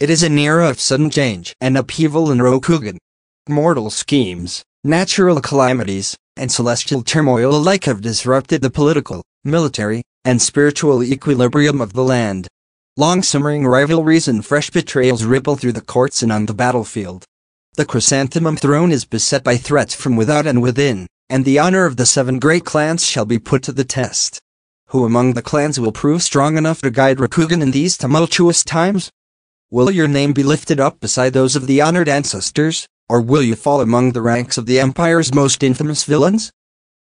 It is an era of sudden change and upheaval in Rokugan. Mortal schemes, natural calamities, and celestial turmoil alike have disrupted the political, military, and spiritual equilibrium of the land. Long simmering rivalries and fresh betrayals ripple through the courts and on the battlefield. The chrysanthemum throne is beset by threats from without and within, and the honor of the seven great clans shall be put to the test. Who among the clans will prove strong enough to guide Rokugan in these tumultuous times? Will your name be lifted up beside those of the honored ancestors, or will you fall among the ranks of the Empire's most infamous villains?